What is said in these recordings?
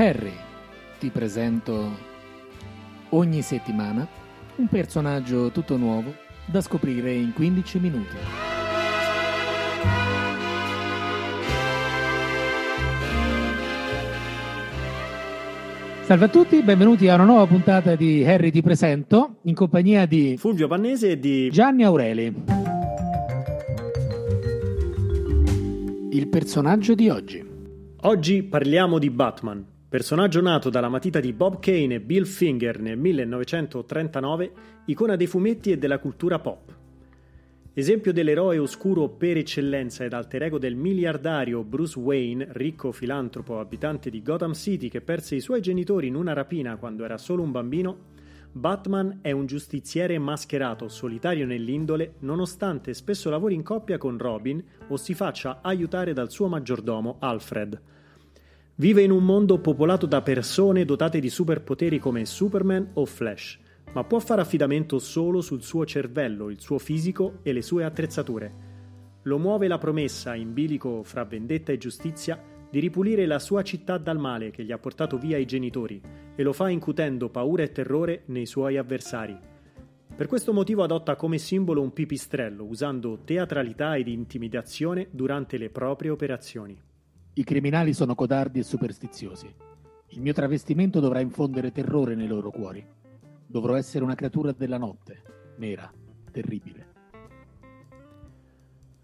Harry, ti presento ogni settimana un personaggio tutto nuovo da scoprire in 15 minuti. Salve a tutti, benvenuti a una nuova puntata di Harry ti presento in compagnia di Fulvio Pannese e di Gianni Aureli. Il personaggio di oggi. Oggi parliamo di Batman, personaggio nato dalla matita di Bob Kane e Bill Finger nel 1939, icona dei fumetti e della cultura pop. Esempio dell'eroe oscuro per eccellenza ed alter ego del miliardario Bruce Wayne, ricco filantropo abitante di Gotham City che perse i suoi genitori in una rapina quando era solo un bambino, Batman è un giustiziere mascherato, solitario nell'indole, nonostante spesso lavori in coppia con Robin o si faccia aiutare dal suo maggiordomo Alfred. Vive in un mondo popolato da persone dotate di superpoteri come Superman o Flash, ma può fare affidamento solo sul suo cervello, il suo fisico e le sue attrezzature. Lo muove la promessa, in bilico fra vendetta e giustizia, di ripulire la sua città dal male che gli ha portato via i genitori e lo fa incutendo paura e terrore nei suoi avversari. Per questo motivo adotta come simbolo un pipistrello, usando teatralità ed intimidazione durante le proprie operazioni. I criminali sono codardi e superstiziosi. Il mio travestimento dovrà infondere terrore nei loro cuori. Dovrò essere una creatura della notte, nera, terribile.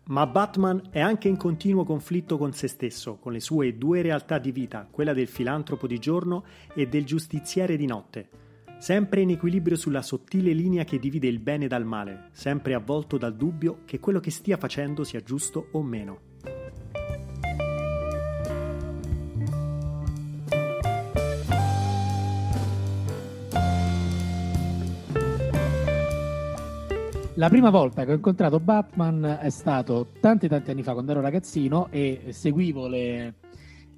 Ma Batman è anche in continuo conflitto con se stesso, con le sue due realtà di vita, quella del filantropo di giorno e del giustiziere di notte. Sempre in equilibrio sulla sottile linea che divide il bene dal male, sempre avvolto dal dubbio che quello che stia facendo sia giusto o meno. La prima volta che ho incontrato Batman è stato tanti tanti anni fa quando ero ragazzino e seguivo le,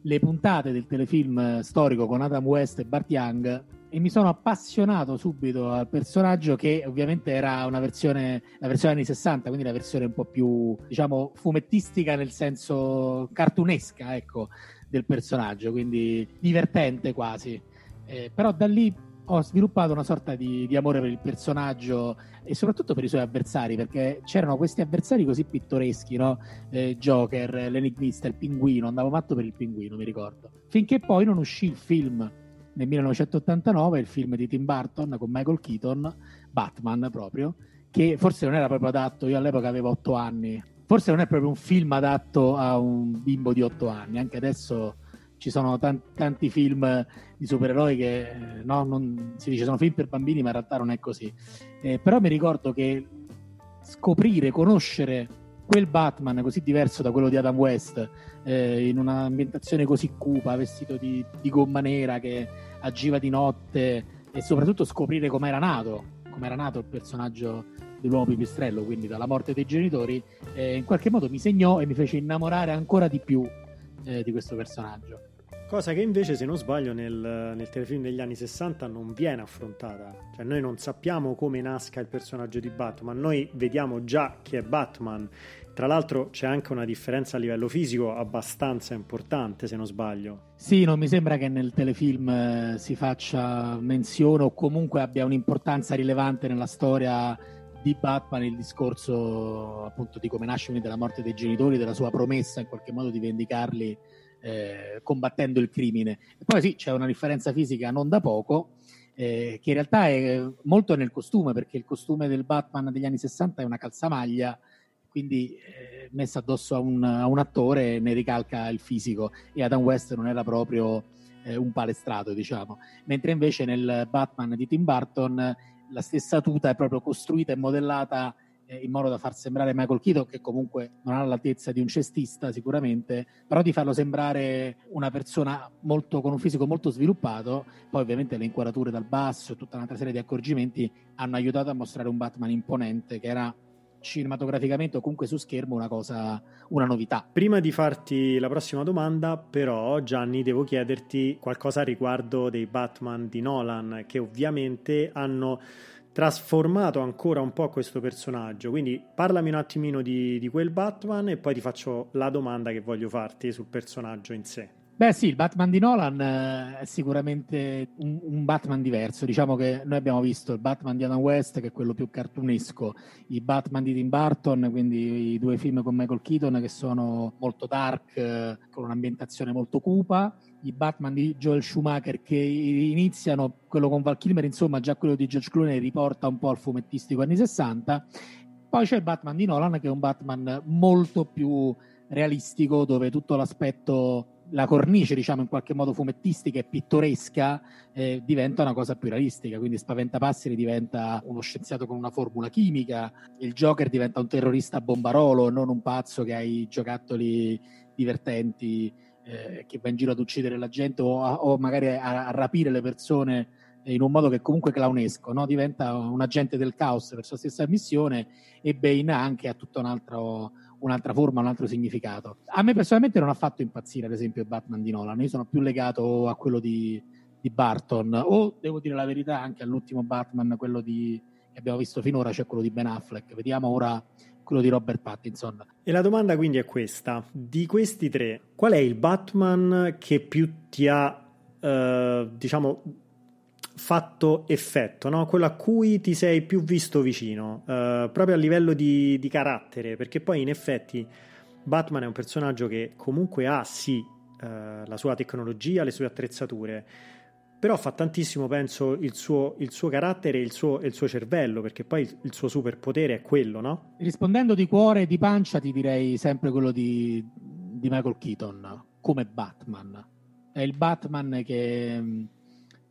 le puntate del telefilm storico con Adam West e Bart Young e mi sono appassionato subito al personaggio che ovviamente era una versione, la versione anni 60, quindi la versione un po' più, diciamo, fumettistica nel senso cartunesca, ecco, del personaggio, quindi divertente quasi. Eh, però da lì ho sviluppato una sorta di, di, amore per il personaggio e soprattutto per i suoi avversari, perché c'erano questi avversari così pittoreschi, no? Eh, Joker, l'enigmista, il pinguino, andavo matto per il pinguino, mi ricordo. Finché poi non uscì il film nel 1989, il film di Tim Burton con Michael Keaton, Batman proprio, che forse non era proprio adatto, io all'epoca avevo otto anni, forse non è proprio un film adatto a un bimbo di otto anni, anche adesso ci sono tanti, tanti film di supereroi che no, non, si dice sono film per bambini, ma in realtà non è così. Eh, però mi ricordo che scoprire, conoscere quel Batman così diverso da quello di Adam West, eh, in un'ambientazione così cupa, vestito di, di gomma nera che agiva di notte e soprattutto scoprire com'era nato, com'era nato il personaggio dell'uomo pipistrello, quindi dalla morte dei genitori, eh, in qualche modo mi segnò e mi fece innamorare ancora di più eh, di questo personaggio. Cosa che invece, se non sbaglio, nel, nel, telefilm degli anni 60 non viene affrontata. Cioè, noi non sappiamo come nasca il personaggio di Batman, noi vediamo già chi è Batman. Tra l'altro c'è anche una differenza a livello fisico abbastanza importante, se non sbaglio. Sì, non mi sembra che nel telefilm eh, si faccia menzione o comunque abbia un'importanza rilevante nella storia di Batman il discorso appunto di come nasce della morte dei genitori, della sua promessa in qualche modo di vendicarli eh, combattendo il crimine. E poi sì, c'è una differenza fisica non da poco, eh, che in realtà è molto nel costume, perché il costume del Batman degli anni 60 è una calzamaglia, quindi eh, messa addosso a un, a un, attore ne ricalca il fisico e Adam West non era proprio eh, un palestrato, diciamo. Mentre invece nel Batman di Tim Burton la stessa tuta è proprio costruita e modellata eh, in modo da far sembrare Michael Keaton, che comunque non ha l'altezza di un cestista sicuramente, però di farlo sembrare una persona molto, con un fisico molto sviluppato. Poi ovviamente le inquadrature dal basso e tutta un'altra serie di accorgimenti hanno aiutato a mostrare un Batman imponente che era cinematograficamente o comunque su schermo una cosa, una novità. Prima di farti la prossima domanda, però, Gianni, devo chiederti qualcosa riguardo dei Batman di Nolan, che ovviamente hanno trasformato ancora un po' questo personaggio. Quindi parlami un attimino di, di quel Batman e poi ti faccio la domanda che voglio farti sul personaggio in sé. Beh sì, il Batman di Nolan eh, è sicuramente un, un, Batman diverso. Diciamo che noi abbiamo visto il Batman di Adam West, che è quello più cartunesco, i Batman di Tim Burton, quindi i due film con Michael Keaton che sono molto dark, eh, con un'ambientazione molto cupa, i Batman di Joel Schumacher che iniziano, quello con Val Kilmer, insomma già quello di George Clooney riporta un po' al fumettistico anni 60. Poi c'è il Batman di Nolan che è un Batman molto più realistico, dove tutto l'aspetto la cornice, diciamo, in qualche modo fumettistica e pittoresca eh, diventa una cosa più realistica. Quindi Spaventapasseri diventa uno scienziato con una formula chimica, il Joker diventa un terrorista bombarolo, non un pazzo che ha i giocattoli divertenti eh, che va in giro ad uccidere la gente o, a, o magari a, a, rapire le persone in un modo che comunque clownesco, no? diventa un agente del caos per sua stessa missione e Bane anche tutto un altro un'altra forma, un altro significato. A me personalmente non ha fatto impazzire, ad esempio, il Batman di Nolan. Io sono più legato a quello di, di Barton, o devo dire la verità, anche all'ultimo Batman, quello di, che abbiamo visto finora, cioè quello di Ben Affleck. Vediamo ora quello di Robert Pattinson. E la domanda quindi è questa: di questi tre, qual è il Batman che più ti ha, eh, diciamo, fatto effetto, no? quello a cui ti sei più visto vicino, uh, proprio a livello di, di, carattere, perché poi in effetti Batman è un personaggio che comunque ha sì uh, la sua tecnologia, le sue attrezzature, però fa tantissimo, penso, il suo, il suo carattere e il suo, il suo, cervello, perché poi il, il suo superpotere è quello, no? Rispondendo di cuore e di pancia, ti direi sempre quello di, di Michael Keaton, come Batman. È il Batman che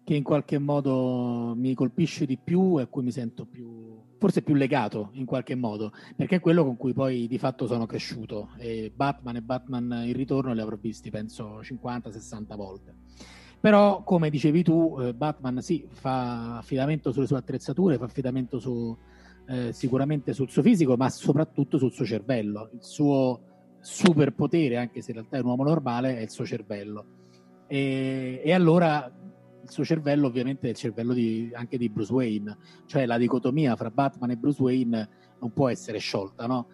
che in qualche modo mi colpisce di più e a cui mi sento più, forse più legato in qualche modo, perché è quello con cui poi di fatto sono cresciuto e Batman e Batman in ritorno li avrò visti penso 50-60 volte. Però, come dicevi tu, eh, Batman sì, fa affidamento sulle sue attrezzature, fa affidamento su, eh, sicuramente sul suo fisico, ma soprattutto sul suo cervello. Il suo superpotere, anche se in realtà è un uomo normale, è il suo cervello. E, e allora il suo cervello ovviamente è il cervello di, anche di Bruce Wayne, cioè la dicotomia fra Batman e Bruce Wayne non può essere sciolta, no?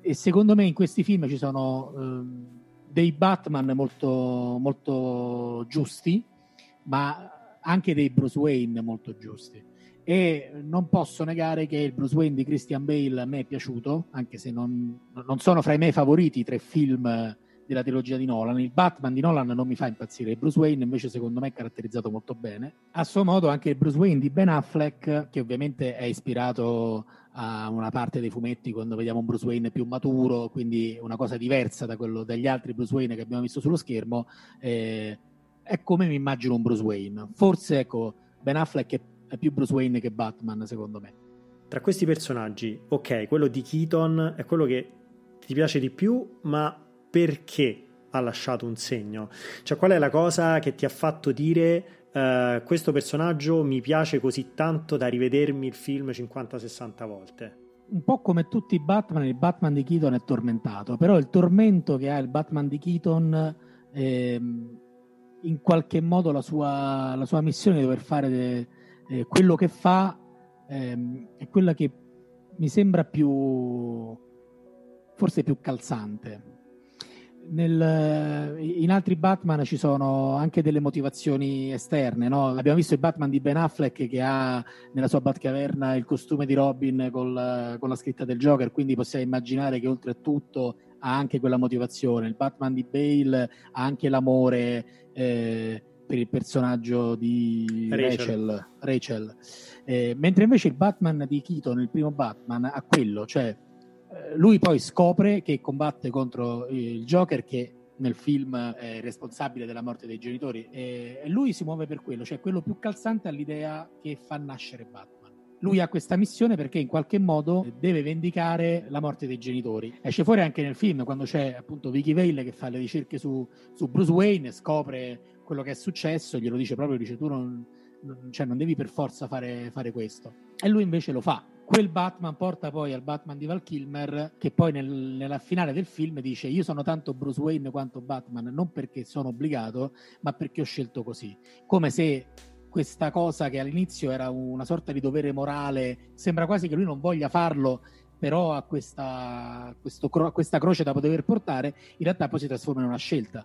E secondo me in questi film ci sono eh, dei Batman molto, molto giusti, ma anche dei Bruce Wayne molto giusti. E non posso negare che il Bruce Wayne di Christian Bale a me è piaciuto, anche se non, non sono fra i miei favoriti i tre film della trilogia di Nolan. Il Batman di Nolan non mi fa impazzire, il Bruce Wayne invece secondo me è caratterizzato molto bene. A suo modo anche il Bruce Wayne di Ben Affleck, che ovviamente è ispirato a una parte dei fumetti quando vediamo un Bruce Wayne più maturo, quindi una cosa diversa da quello degli altri Bruce Wayne che abbiamo visto sullo schermo, eh, è come mi immagino un Bruce Wayne. Forse ecco, Ben Affleck è più Bruce Wayne che Batman secondo me. Tra questi personaggi, ok, quello di Keaton è quello che ti piace di più, ma perché ha lasciato un segno? Cioè, qual è la cosa che ti ha fatto dire uh, questo personaggio mi piace così tanto da rivedermi il film 50-60 volte? Un po' come tutti i Batman, il Batman di Keaton è tormentato, però il tormento che ha il Batman di Keaton eh, in qualche modo la sua, la sua, missione di dover fare de, eh, quello che fa eh, è quella che mi sembra più forse più calzante nel, in altri Batman ci sono anche delle motivazioni esterne. No? Abbiamo visto il Batman di Ben Affleck che ha nella sua Batcaverna il costume di Robin col, con la scritta del Joker, quindi possiamo immaginare che oltretutto ha anche quella motivazione. Il Batman di Bale ha anche l'amore eh, per il personaggio di Rachel. Rachel. Rachel. Eh, mentre invece il Batman di Keaton, il primo Batman, ha quello, cioè eh, lui poi scopre che combatte contro il Joker che nel film è responsabile della morte dei genitori e lui si muove per quello, cioè quello più calzante all'idea che fa nascere Batman. Lui ha questa missione perché in qualche modo deve vendicare la morte dei genitori. Esce fuori anche nel film quando c'è appunto Vicky Vale che fa le ricerche su, su Bruce Wayne, scopre quello che è successo, glielo dice proprio, dice tu non, non, cioè non devi per forza fare, fare questo. E lui invece lo fa quel Batman porta poi al Batman di Val Kilmer che poi nel, nella finale del film dice io sono tanto Bruce Wayne quanto Batman non perché sono obbligato ma perché ho scelto così. Come se questa cosa che all'inizio era una sorta di dovere morale sembra quasi che lui non voglia farlo però ha questa, questo, questa croce da poter portare in realtà poi si trasforma in una scelta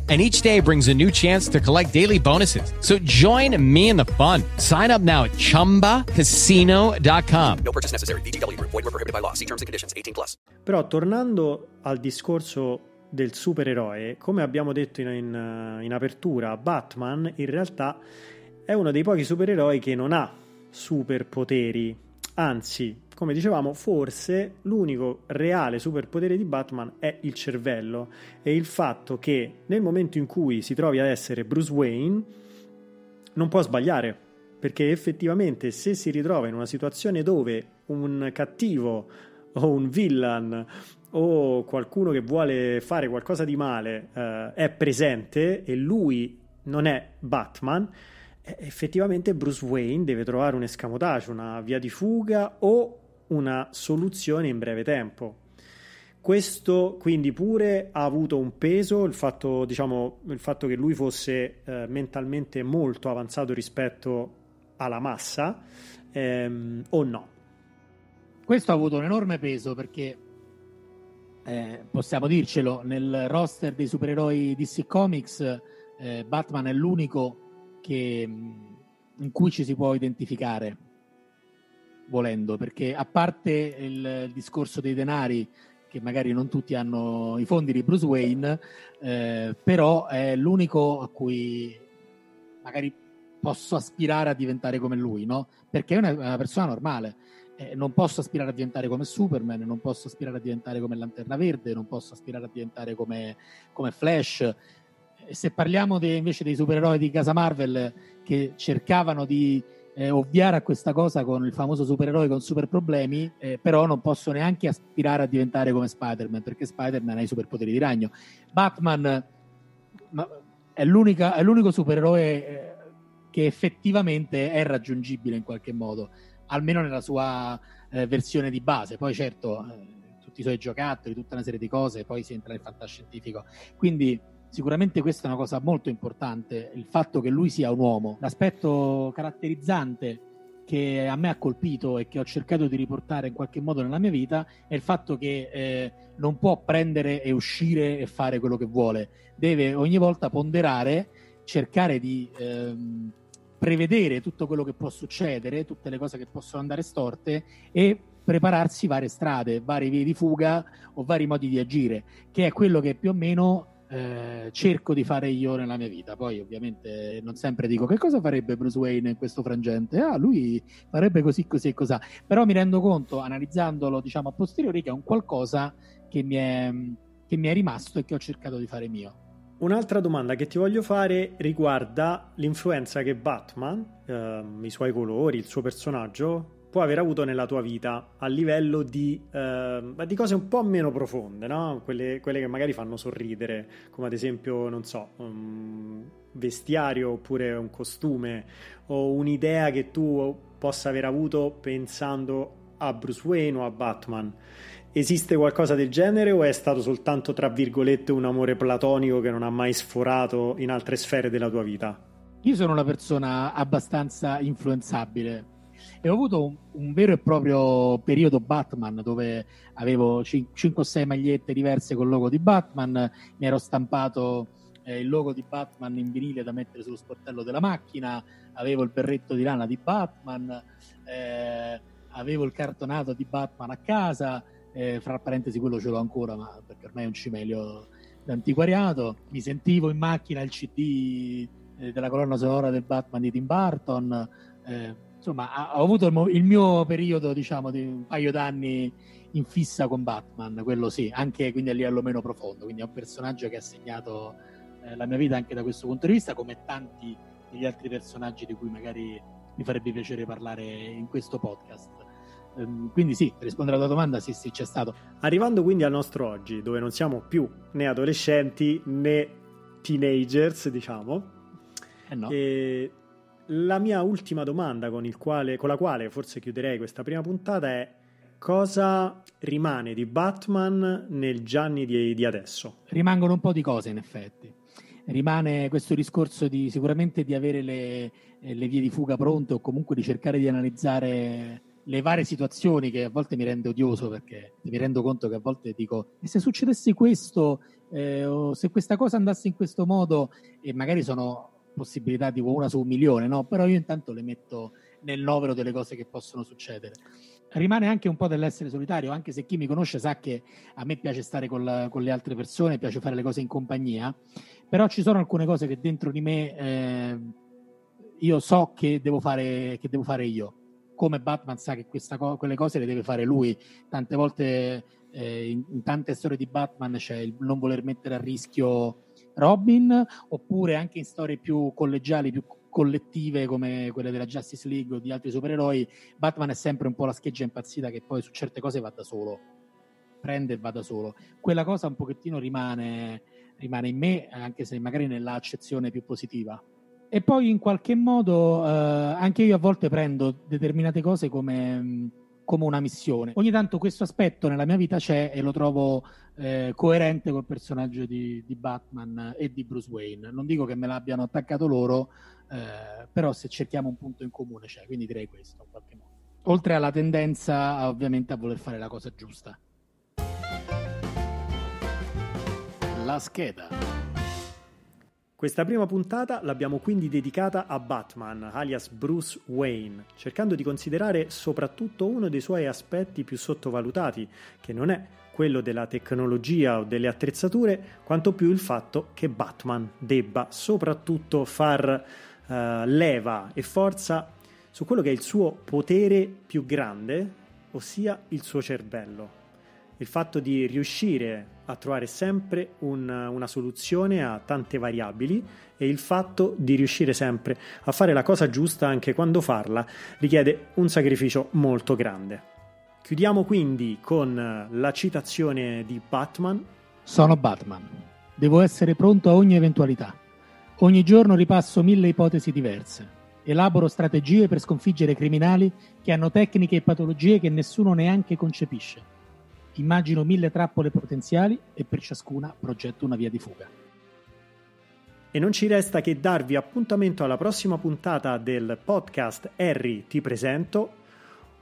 and each day brings a new chance to collect daily bonuses. So join me in the fun. Sign up now at ChumbaCasino.com. No purchase necessary. BGW. Void were prohibited by law. See terms and conditions. 18 plus. Però tornando al discorso del supereroe, come abbiamo detto in, in, in apertura, Batman in realtà è uno dei pochi supereroi che non ha superpoteri. Anzi, come dicevamo, forse l'unico reale superpotere di Batman è il cervello. E il fatto che nel momento in cui si trovi ad essere Bruce Wayne non può sbagliare, perché effettivamente se si ritrova in una situazione dove un cattivo o un villain o qualcuno che vuole fare qualcosa di male eh, è presente e lui non è Batman, eh, effettivamente Bruce Wayne deve trovare un escamotage, una via di fuga o una soluzione in breve tempo. Questo quindi pure ha avuto un peso il fatto, diciamo, il fatto che lui fosse eh, mentalmente molto avanzato rispetto alla massa ehm, o no? Questo ha avuto un enorme peso perché eh, possiamo dircelo nel roster dei supereroi DC Comics eh, Batman è l'unico che, in cui ci si può identificare volendo, perché a parte il, discorso dei denari, che magari non tutti hanno i fondi di Bruce Wayne, eh, però è l'unico a cui magari posso aspirare a diventare come lui, no? Perché è una, una persona normale. Eh, non posso aspirare a diventare come Superman, non posso aspirare a diventare come Lanterna Verde, non posso aspirare a diventare come, come Flash. E se parliamo de, invece dei supereroi di casa Marvel che cercavano di eh, ovviare a questa cosa con il famoso supereroe con super problemi, eh, però non posso neanche aspirare a diventare come Spider-Man, perché Spider-Man ha i superpoteri di ragno. Batman è, è l'unico supereroe eh, che effettivamente è raggiungibile in qualche modo, almeno nella sua eh, versione di base. Poi certo, eh, tutti i suoi giocattoli, tutta una serie di cose, poi si entra nel fantascientifico. Quindi Sicuramente questa è una cosa molto importante, il fatto che lui sia un uomo. L'aspetto caratterizzante che a me ha colpito e che ho cercato di riportare in qualche modo nella mia vita è il fatto che eh, non può prendere e uscire e fare quello che vuole, deve ogni volta ponderare, cercare di ehm, prevedere tutto quello che può succedere, tutte le cose che possono andare storte e prepararsi varie strade, varie vie di fuga o vari modi di agire, che è quello che più o meno eh, cerco di fare io nella mia vita. Poi, ovviamente, non sempre dico che cosa farebbe Bruce Wayne in questo frangente. Ah, lui farebbe così, così e così. Però mi rendo conto, analizzandolo, diciamo, a posteriori, che è un qualcosa che mi è, che mi è rimasto e che ho cercato di fare mio. Un'altra domanda che ti voglio fare riguarda l'influenza che Batman, eh, i suoi colori, il suo personaggio può aver avuto nella tua vita a livello di, eh, di cose un po' meno profonde, no? quelle, quelle, che magari fanno sorridere, come ad esempio, non so, un vestiario oppure un costume o un'idea che tu possa aver avuto pensando a Bruce Wayne o a Batman. Esiste qualcosa del genere o è stato soltanto, tra virgolette, un amore platonico che non ha mai sforato in altre sfere della tua vita? Io sono una persona abbastanza influenzabile ho avuto un, un, vero e proprio periodo Batman dove avevo 5 o 6 magliette diverse con il logo di Batman, mi ero stampato eh, il logo di Batman in vinile da mettere sullo sportello della macchina, avevo il berretto di lana di Batman, eh, avevo il cartonato di Batman a casa, eh, fra parentesi quello ce l'ho ancora, ma perché ormai è un cimelio d'antiquariato, mi sentivo in macchina il CD eh, della colonna sonora del Batman di Tim Burton, eh, insomma, ho avuto il, mio periodo, diciamo, di un paio d'anni in fissa con Batman, quello sì, anche quindi a livello meno profondo, quindi è un personaggio che ha segnato eh, la mia vita anche da questo punto di vista, come tanti degli altri personaggi di cui magari mi farebbe piacere parlare in questo podcast. Ehm, quindi sì, per rispondere alla tua domanda, sì, sì, c'è stato. Arrivando quindi al nostro oggi, dove non siamo più né adolescenti né teenagers, diciamo. Eh no. E la mia ultima domanda con, quale, con la quale forse chiuderei questa prima puntata è cosa rimane di Batman nel Gianni di, di, adesso? Rimangono un po' di cose in effetti. Rimane questo discorso di sicuramente di avere le, le vie di fuga pronte o comunque di cercare di analizzare le varie situazioni che a volte mi rende odioso perché mi rendo conto che a volte dico e se succedesse questo eh, o se questa cosa andasse in questo modo e magari sono possibilità tipo una su un milione, no? Però io intanto le metto nel novero delle cose che possono succedere. Rimane anche un po' dell'essere solitario, anche se chi mi conosce sa che a me piace stare con, con le altre persone, piace fare le cose in compagnia, però ci sono alcune cose che dentro di me eh, io so che devo, fare, che devo fare io. Come Batman sa che co- quelle cose le deve fare lui. Tante volte eh, in, in tante storie di Batman c'è il non voler mettere a rischio Robin, oppure anche in storie più collegiali, più collettive come quelle della Justice League o di altri supereroi, Batman è sempre un po' la scheggia impazzita che poi su certe cose va da solo, prende e va da solo. Quella cosa un pochettino rimane, rimane in me, anche se magari nella accezione più positiva. E poi in qualche modo eh, anche io a volte prendo determinate cose come come una missione. Ogni tanto questo aspetto nella mia vita c'è e lo trovo eh, coerente col personaggio di, di, Batman e di Bruce Wayne. Non dico che me l'abbiano attaccato loro, eh, però se cerchiamo un punto in comune c'è, quindi direi questo in qualche modo. Oltre alla tendenza ovviamente a voler fare la cosa giusta. La scheda. Questa prima puntata l'abbiamo quindi dedicata a Batman, alias Bruce Wayne, cercando di considerare soprattutto uno dei suoi aspetti più sottovalutati, che non è quello della tecnologia o delle attrezzature, quanto più il fatto che Batman debba soprattutto far uh, leva e forza su quello che è il suo potere più grande, ossia il suo cervello. Il fatto di riuscire a trovare sempre un, una soluzione a tante variabili e il fatto di riuscire sempre a fare la cosa giusta anche quando farla richiede un sacrificio molto grande. Chiudiamo quindi con la citazione di Batman. Sono Batman. Devo essere pronto a ogni eventualità. Ogni giorno ripasso mille ipotesi diverse. Elaboro strategie per sconfiggere criminali che hanno tecniche e patologie che nessuno neanche concepisce Immagino mille trappole potenziali e per ciascuna progetto una via di fuga. E non ci resta che darvi appuntamento alla prossima puntata del podcast Harry ti presento.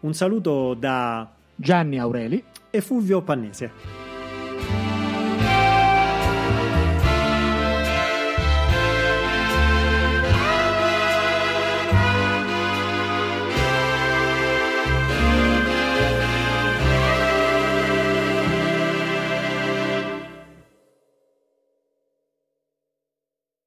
Un saluto da Gianni Aureli e Fulvio Pannese.